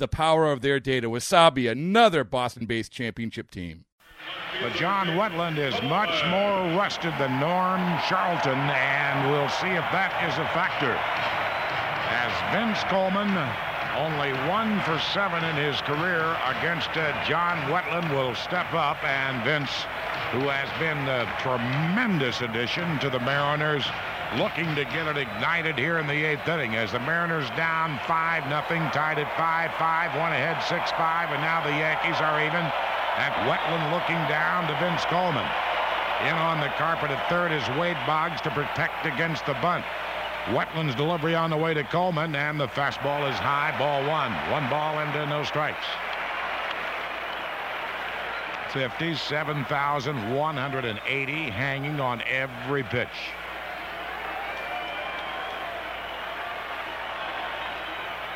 the power of their data. Wasabi, another Boston based championship team. But John Wetteland is much more rusted than Norm Charlton, and we'll see if that is a factor. As Vince Coleman, only one for seven in his career against uh, John Wetteland, will step up, and Vince, who has been a tremendous addition to the Mariners, looking to get it ignited here in the eighth inning as the Mariners down 5 nothing, tied at 5-5, one ahead 6-5, and now the Yankees are even. At Wetteland looking down to Vince Coleman. In on the carpet at third is Wade Boggs to protect against the bunt. Wetteland's delivery on the way to Coleman, and the fastball is high, ball one. One ball and no strikes. 57,180 hanging on every pitch.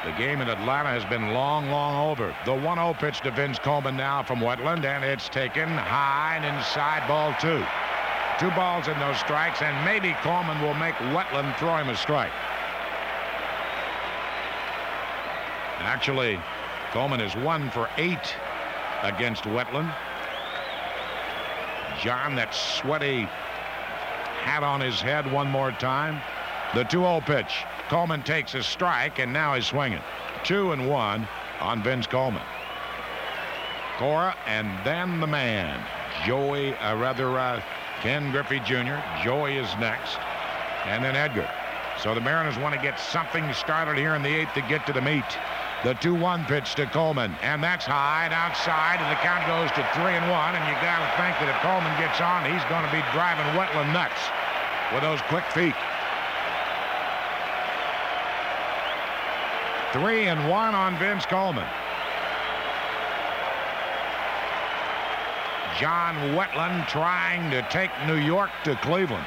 The game in Atlanta has been long, long over. The 1-0 pitch to Vince Coleman now from Wetteland, and it's taken high and inside ball two. Two balls and no strikes, and maybe Coleman will make Wetteland throw him a strike. Actually, Coleman is one for eight against Wetteland. John, that sweaty hat on his head one more time. The 2-0 pitch. Coleman takes a strike, and now he's swinging. Two and one on Vince Coleman. Cora, and then the man, Joey, uh, rather, uh, Ken Griffey Jr. Joey is next, and then Edgar. So the Mariners want to get something started here in the eighth to get to the meat. The 2-1 pitch to Coleman, and that's high and outside, and the count goes to three and one. And you got to think that if Coleman gets on, he's going to be driving Wetteland nuts with those quick feet. Three and one on Vince Coleman. John Wetteland trying to take New York to Cleveland.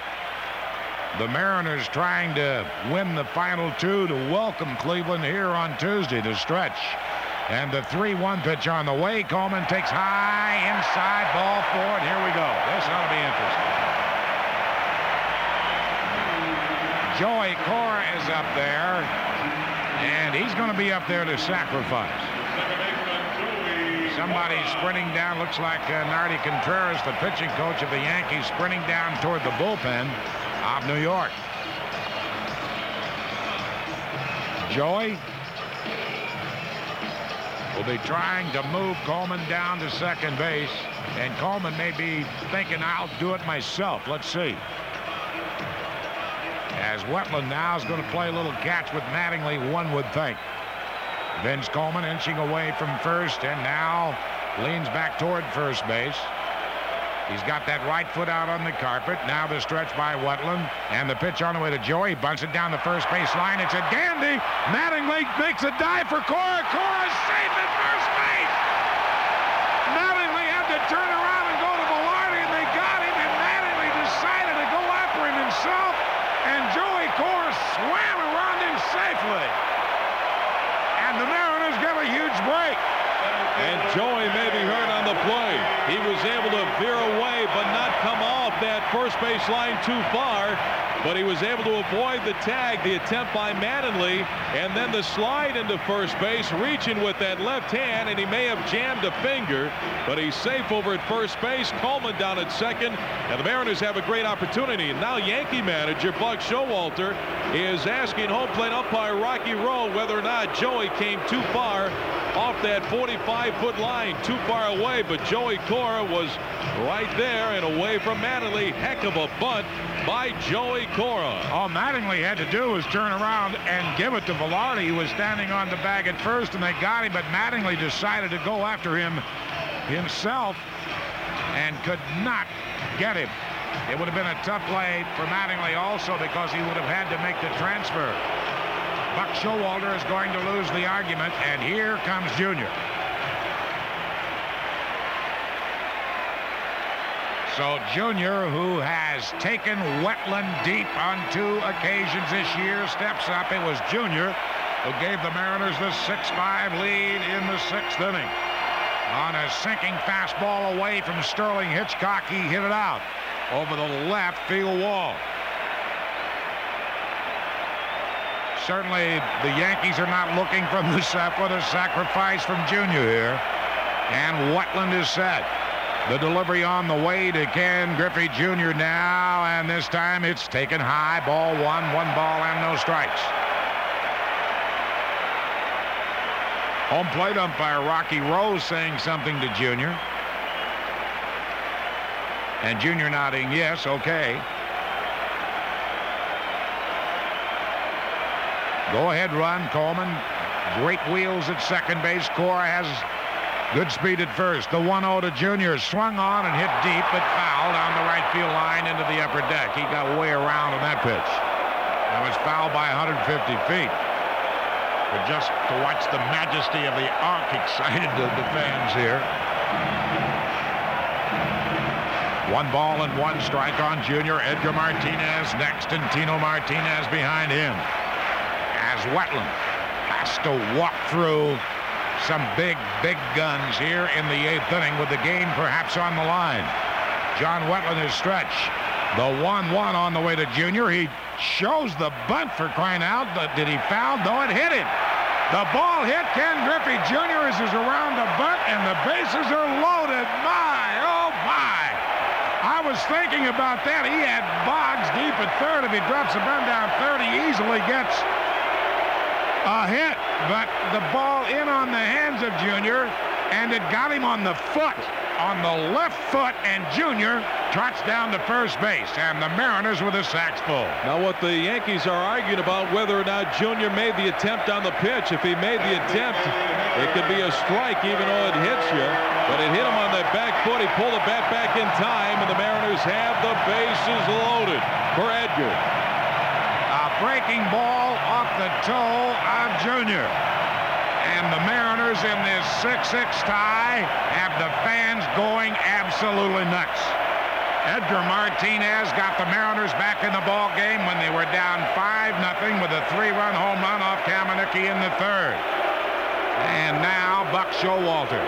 The Mariners trying to win the final two to welcome Cleveland here on Tuesday to stretch. And the 3-1 pitch on the way. Coleman takes high inside ball forward. Here we go. This ought to be interesting. Joey Cora is up there. And he's going to be up there to sacrifice. Somebody sprinting down, looks like uh, Nardi Contreras, the pitching coach of the Yankees, sprinting down toward the bullpen of New York. Joey will be trying to move Coleman down to second base, and Coleman may be thinking, I'll do it myself. Let's see as Wetteland now is going to play a little catch with Mattingly, one would think. Vince Coleman inching away from first and now leans back toward first base. He's got that right foot out on the carpet. Now the stretch by Wetteland. and the pitch on the way to Joey. Bunts it down the first base line. It's a dandy. Mattingly makes a dive for Cora. Cora's safe at first base. Mattingly had to turn around and go to Velarde, and they got him, and Mattingly decided to go after him himself and Joey Cora swam around him safely. And the Mariners get a huge break. And Joey may be hurt on the play. He was able to veer away but not come off that first base line too far. but he was able to avoid the tag, the attempt by Mattingly, and then the slide into first base, reaching with that left hand, and he may have jammed a finger, but he's safe over at first base. Coleman down at second, and the Mariners have a great opportunity. And now Yankee manager Buck Showalter is asking home plate umpire Rocky Roe whether or not Joey came too far off that 45-foot line, too far away, but Joey Cora was right there and away from Mattingly. Heck of a bunt by Joey Cora. All Mattingly had to do was turn around and give it to Velarde. He was standing on the bag at first, and they got him, but Mattingly decided to go after him himself and could not get him. It would have been a tough play for Mattingly also because he would have had to make the transfer. Buck Showalter is going to lose the argument, and here comes Junior. So Junior, who has taken Wetteland deep on two occasions this year, steps up. It was Junior who gave the Mariners the 6-5 lead in the sixth inning. On a sinking fastball away from Sterling Hitchcock, he hit it out over the left field wall. Certainly, the Yankees are not looking from the for the sacrifice from Junior here. And Wetteland is set. The delivery on the way to Ken Griffey Jr. now, and this time it's taken high. Ball one, one ball and no strikes. Home plate umpire Rocky Rose saying something to Junior. And Junior nodding yes, okay. Go ahead run, Coleman. Great wheels at second base. Cora has good speed at first. The 1-0 to Junior swung on and hit deep, but fouled on the right field line into the upper deck. He got way around on that pitch. That was fouled by 150 feet. But just to watch the majesty of the arc excited the, the fans here. One ball and one strike on Junior. Edgar Martinez next and Tino Martinez behind him as Wetteland has to walk through some big, big guns here in the eighth inning with the game perhaps on the line. John Wetteland is stretched. The 1-1 on the way to Junior. He shows the bunt for crying out. but Did he foul? No, it hit him. The ball hit Ken Griffey Jr. as he's around the bunt, and the bases are loaded. My, oh my. I was thinking about that. He had Boggs deep at third. If he drops the bunt down third, he easily gets a hit, but the ball in on the hands of Junior, and it got him on the foot, on the left foot, and Junior trots down to first base, and the Mariners with a sacks full. Now what the Yankees are arguing about whether or not Junior made the attempt on the pitch. If he made the attempt, it could be a strike even though it hits you, but it hit him on that back foot. He pulled the bat back in time, and the Mariners have the bases loaded for Edgar. A breaking ball the toe of Junior. And the Mariners in this 6-6 tie have the fans going absolutely nuts. Edgar Martinez got the Mariners back in the ball game when they were down 5-0 with a three-run home run off Kamieniecki in the third. And now Buck Showalter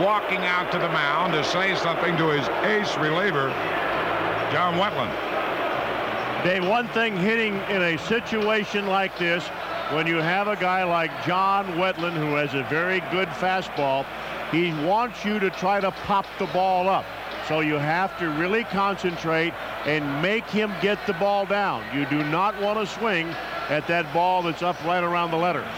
walking out to the mound to say something to his ace reliever, John Wetteland. Dave, one thing hitting in a situation like this, when you have a guy like John Wetteland who has a very good fastball, he wants you to try to pop the ball up. So you have to really concentrate and make him get the ball down. You do not want to swing at that ball that's up right around the letters.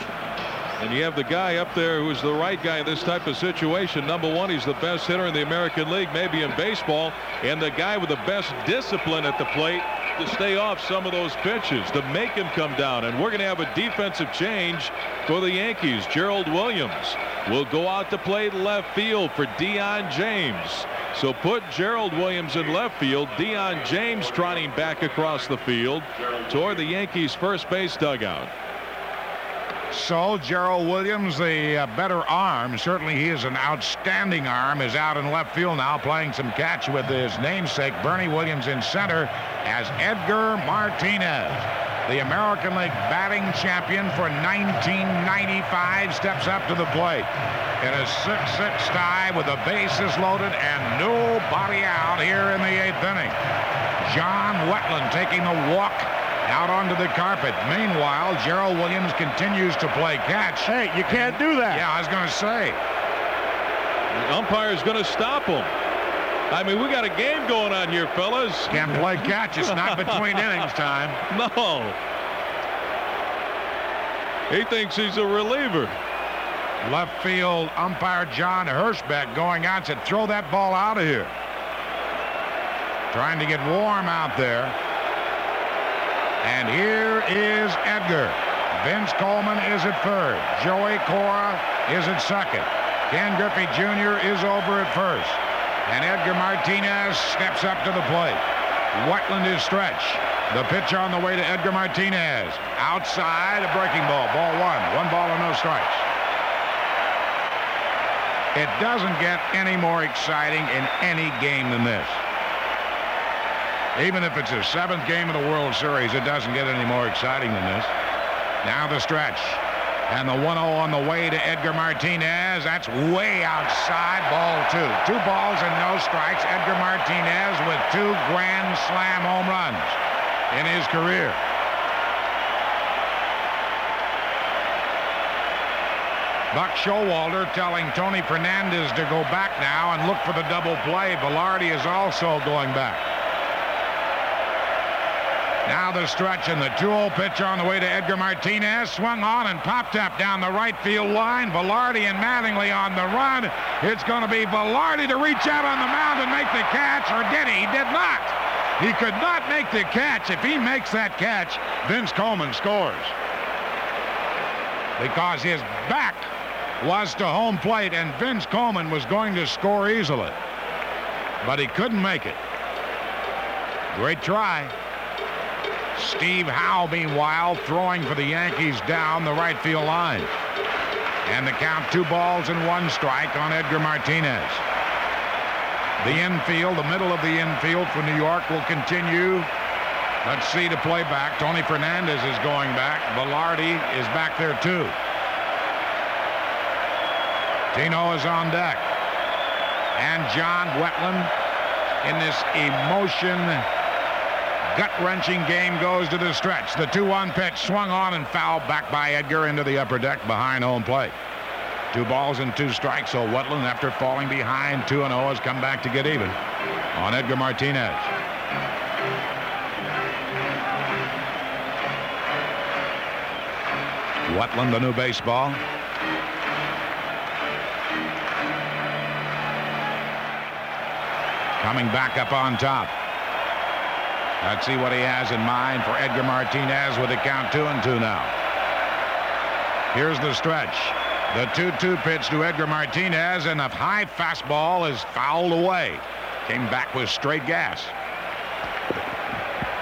And you have the guy up there who's the right guy in this type of situation. Number one, he's the best hitter in the American League, maybe in baseball, and the guy with the best discipline at the plate to stay off some of those pitches, to make him come down. And we're going to have a defensive change for the Yankees. Gerald Williams will go out to play left field for Dion James. So put Gerald Williams in left field. Dion James trotting back across the field toward the Yankees first base dugout. So Gerald Williams, the uh, better arm, certainly he is an outstanding arm, is out in left field now playing some catch with his namesake Bernie Williams in center as Edgar Martinez. The American League batting champion for 1995 steps up to the plate in a 6-6 tie with the bases loaded and nobody out here in the eighth inning. John Wetteland taking the walk Out onto the carpet. Meanwhile, Gerald Williams continues to play catch. Hey, you can't do that. Yeah, I was going to say. The umpire's going to stop him. I mean, we got a game going on here, fellas. Can't play catch. It's not between innings time. No. He thinks he's a reliever. Left field umpire John Hirschbeck going out said, throw that ball out of here. Trying to get warm out there. And here is Edgar. Vince Coleman is at third. Joey Cora is at second. Ken Griffey Jr. is over at first. And Edgar Martinez steps up to the plate. Wetteland is stretched. The pitch on the way to Edgar Martinez. Outside, a breaking ball. Ball one. One ball and no strikes. It doesn't get any more exciting in any game than this. Even if it's the seventh game of the World Series, it doesn't get any more exciting than this. Now the stretch. And the 1-0 on the way to Edgar Martinez. That's way outside. Ball two. Two balls and no strikes. Edgar Martinez with two grand slam home runs in his career. Buck Showalter telling Tony Fernandez to go back now and look for the double play. Velarde is also going back. Now the stretch and the 2-0 pitch on the way to Edgar Martinez. Swung on and popped up down the right field line. Velarde and Mattingly on the run. It's going to be Velarde to reach out on the mound and make the catch, or did he? He did not. He could not make the catch. If he makes that catch, Vince Coleman scores. Because his back was to home plate, and Vince Coleman was going to score easily. But he couldn't make it. Great try. Steve Howe, meanwhile, throwing for the Yankees down the right field line. And the count two balls and one strike on Edgar Martinez. The infield, the middle of the infield for New York will continue. Let's see the play back. Tony Fernandez is going back. Velarde is back there too. Tino is on deck. And John Wetteland in this emotion gut-wrenching game goes to the stretch. The 2-1 pitch swung on and fouled back by Edgar into the upper deck behind home plate. Two balls and two strikes, so Wetteland, after falling behind 2-0, has come back to get even on Edgar Martinez. Wetteland, the new baseball. Coming back up on top. Let's see what he has in mind for Edgar Martinez with the count two and two now. Here's the stretch. The 2-2 pitch to Edgar Martinez and a high fastball is fouled away. Came back with straight gas.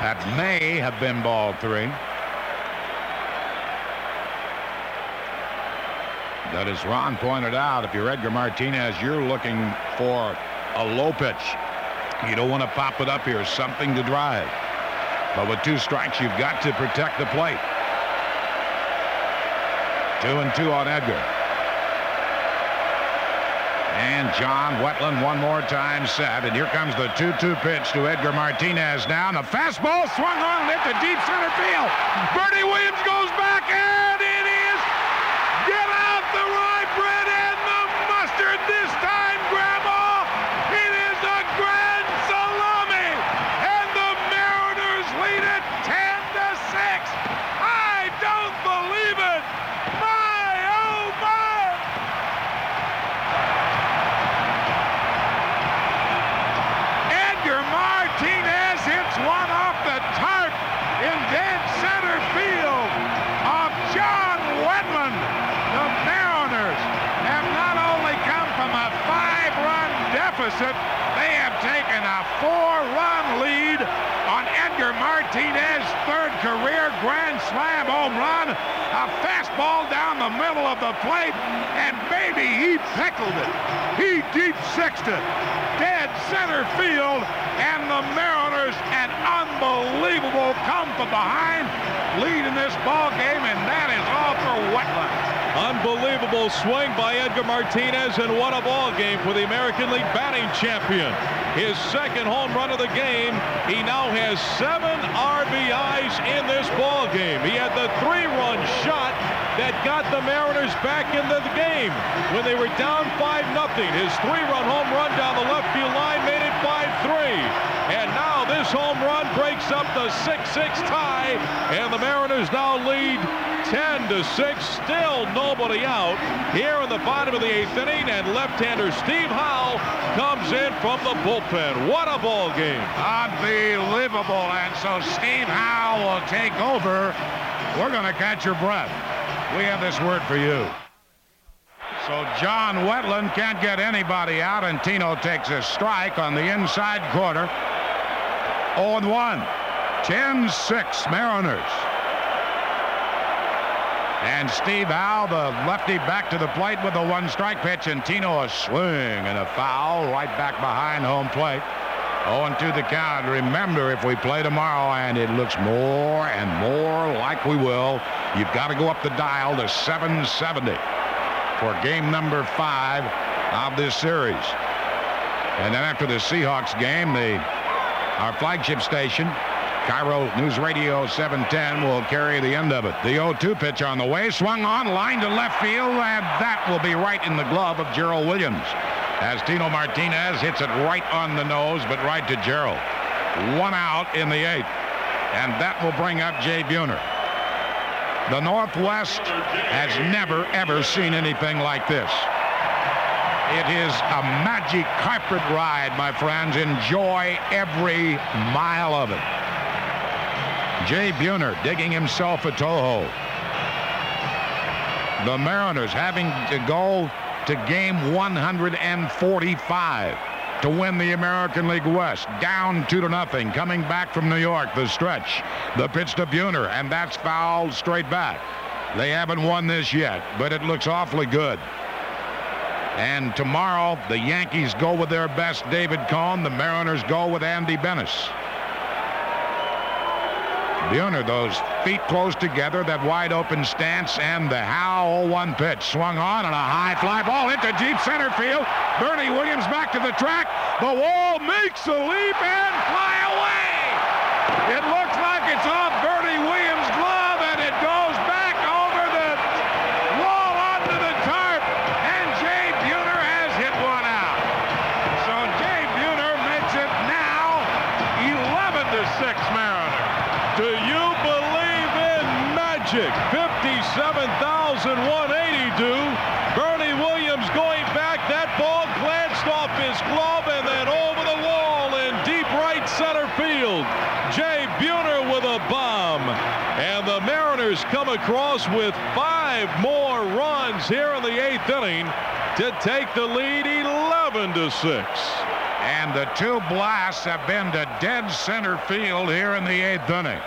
That may have been ball three. But as Ron pointed out, if you're Edgar Martinez, you're looking for a low pitch. You don't want to pop it up here. Something to drive. But with two strikes, you've got to protect the plate. Two and two on Edgar. And John Wetteland one more time set. And here comes the 2-2 pitch to Edgar Martinez now. The fastball swung on and hit the deep center field. Bernie Williams goes back and it is get out the rye bread and the mustard this time, Grandma. It is a grand salami. And the Mariners lead it 10 to 6. I don't believe it. My, oh my. Edgar Martinez hits one off the tarp in dead center field of John Wetteland. The Mariners have not only come from a five-run deficit, they have taken a four-run lead on Edgar Martinez's third career grand slam home run. A fastball down the middle of the plate, and baby, he it. He deep sixed it. Dead center field, and the Mariners an unbelievable come from behind lead in this ball game, and that is all for Wetteland. Unbelievable swing by Edgar Martinez and what a ball game for the American League batting champion. His second home run of the game. He now has seven RBIs in this ball game. He had the three-run shot that got the Mariners back into the game when they were down 5 nothing. His three-run home run down the left field line made it 5-3. And now this home run breaks up the 6-6 tie, and the Mariners now lead 10 to 6. Still nobody out here in the bottom of the eighth inning, and left-hander Steve Howe comes in from the bullpen. What a ball game! Unbelievable. And so Steve Howe will take over. We're going to catch your breath. We have this word for you. So John Wetteland can't get anybody out, and Tino takes a strike on the inside corner. 0-1. 10-6 Mariners. And Steve Howe, the lefty, back to the plate with a one-strike pitch, and Tino a swing and a foul right back behind home plate. 0-2 the count. Remember, if we play tomorrow, and it looks more and more like we will, you've got to go up the dial to 770 for game number five of this series. And then after the Seahawks game, the our flagship station, KIRO News Radio 710 will carry the end of it. The 0-2 pitch on the way, swung on, line to left field, and that will be right in the glove of Gerald Williams. As Tino Martinez hits it right on the nose, but right to Gerald. One out in the eighth. And that will bring up Jay Buhner. The Northwest has never, ever seen anything like this. It is a magic carpet ride, my friends. Enjoy every mile of it. Jay Buhner digging himself a toe The Mariners having to go to game 145 to win the American League West. Down two to nothing. Coming back from New York, the stretch. The pitch to Buhner, and that's fouled straight back. They haven't won this yet, but it looks awfully good. And tomorrow, the Yankees go with their best David Cone. The Mariners go with Andy Benes. Buhner, those feet close together, that wide open stance, and the Howe 0-1 pitch. Swung on and a high fly ball into deep center field. Bernie Williams back to the track. The wall makes a leap and fly away. It looks like it's off Bernie Williams' glove, and it goes back over the wall onto the tarp, and Jay Buhner has hit one out. So Jay Buhner makes it now 11 to 6 Mariners. Do you believe in magic? 57,182. Bernie Williams going back. That ball glanced off his glove and then over the wall in deep right center field. Jay Buhner with a bomb. And the Mariners with five more runs here in the eighth inning to take the lead 11 to 6. And the two blasts have been to dead center field here in the eighth inning.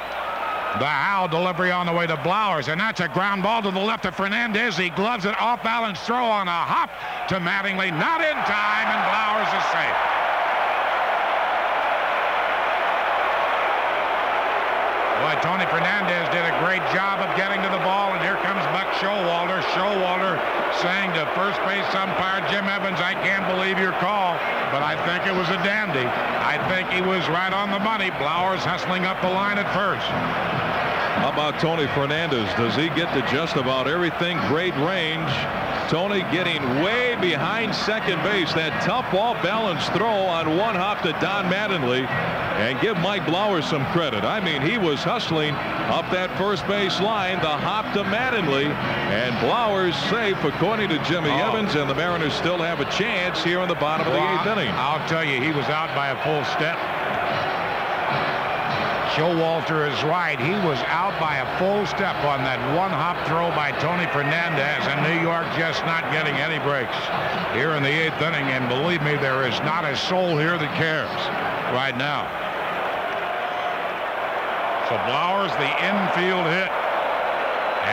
The Howe delivery on the way to Blowers, and that's a ground ball to the left of Fernandez. He gloves it off balance throw on a hop to Mattingly. Not in time, and Blowers is safe. Boy, uh, Tony Fernandez did a great job of getting to the ball, and here comes Buck Showalter. Showalter saying to first base umpire Jim Evans, I can't believe your call, but I think it was a dandy. I think he was right on the money. Blowers hustling up the line at first. How about Tony Fernandez? Does he get to just about everything? Great range. Tony getting way behind second base. That tough ball balance throw on one hop to Don Mattingly. And give Mike Blowers some credit. I mean, he was hustling up that first base line, the hop to Mattingly. And Blowers safe, according to Jimmy Oh. Evans. And the Mariners still have a chance here in the bottom of the eighth inning. I'll tell you, he was out by a full step. Showalter is right. He was out by a full step on that one hop throw by Tony Fernandez, and New York just not getting any breaks here in the eighth inning. And believe me, there is not a soul here that cares right now. So Blowers, the infield hit.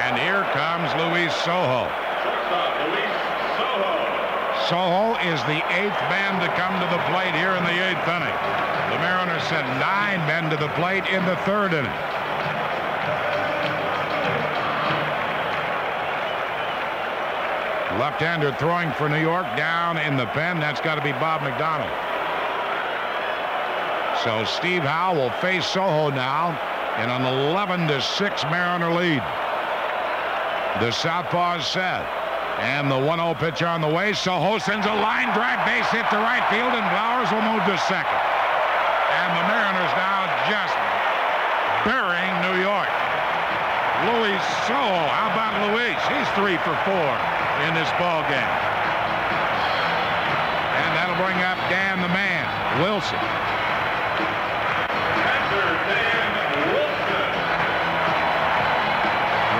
And here comes Luis Sojo. Sojo is the eighth man to come to the plate here in the eighth inning. The sent nine men to the plate in the third inning. Left-hander throwing for New York down in the pen. That's got to be Bob MacDonald. So Steve Howe will face Sojo now in an 11 to 6 Mariner lead. The southpaw is set. And the 1-0 pitch on the way. Sojo sends a line drive base hit to right field, and Blowers will move to second. And the Mariners now just burying New York. Luis Sojo. How about Luis? He's three for four in this ball game. And that'll bring up Dan the Man, Wilson.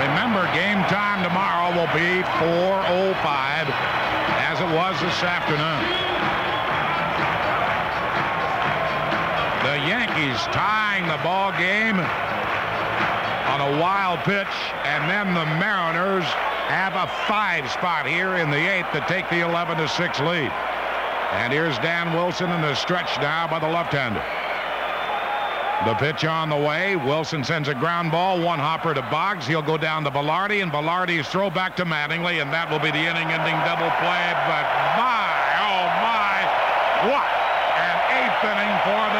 Remember, game time tomorrow will be 4.05 as it was this afternoon. Yankees tying the ball game on a wild pitch, and then the Mariners have a five spot here in the eighth to take the 11 to 6 lead. And here's Dan Wilson in the stretch now by the left-hander. The pitch on the way. Wilson sends a ground ball, one hopper to Boggs. He'll go down to Velarde, and Velarde's throw back to Mattingly, and that will be the inning-ending double play. But my, oh my, what an eighth inning for the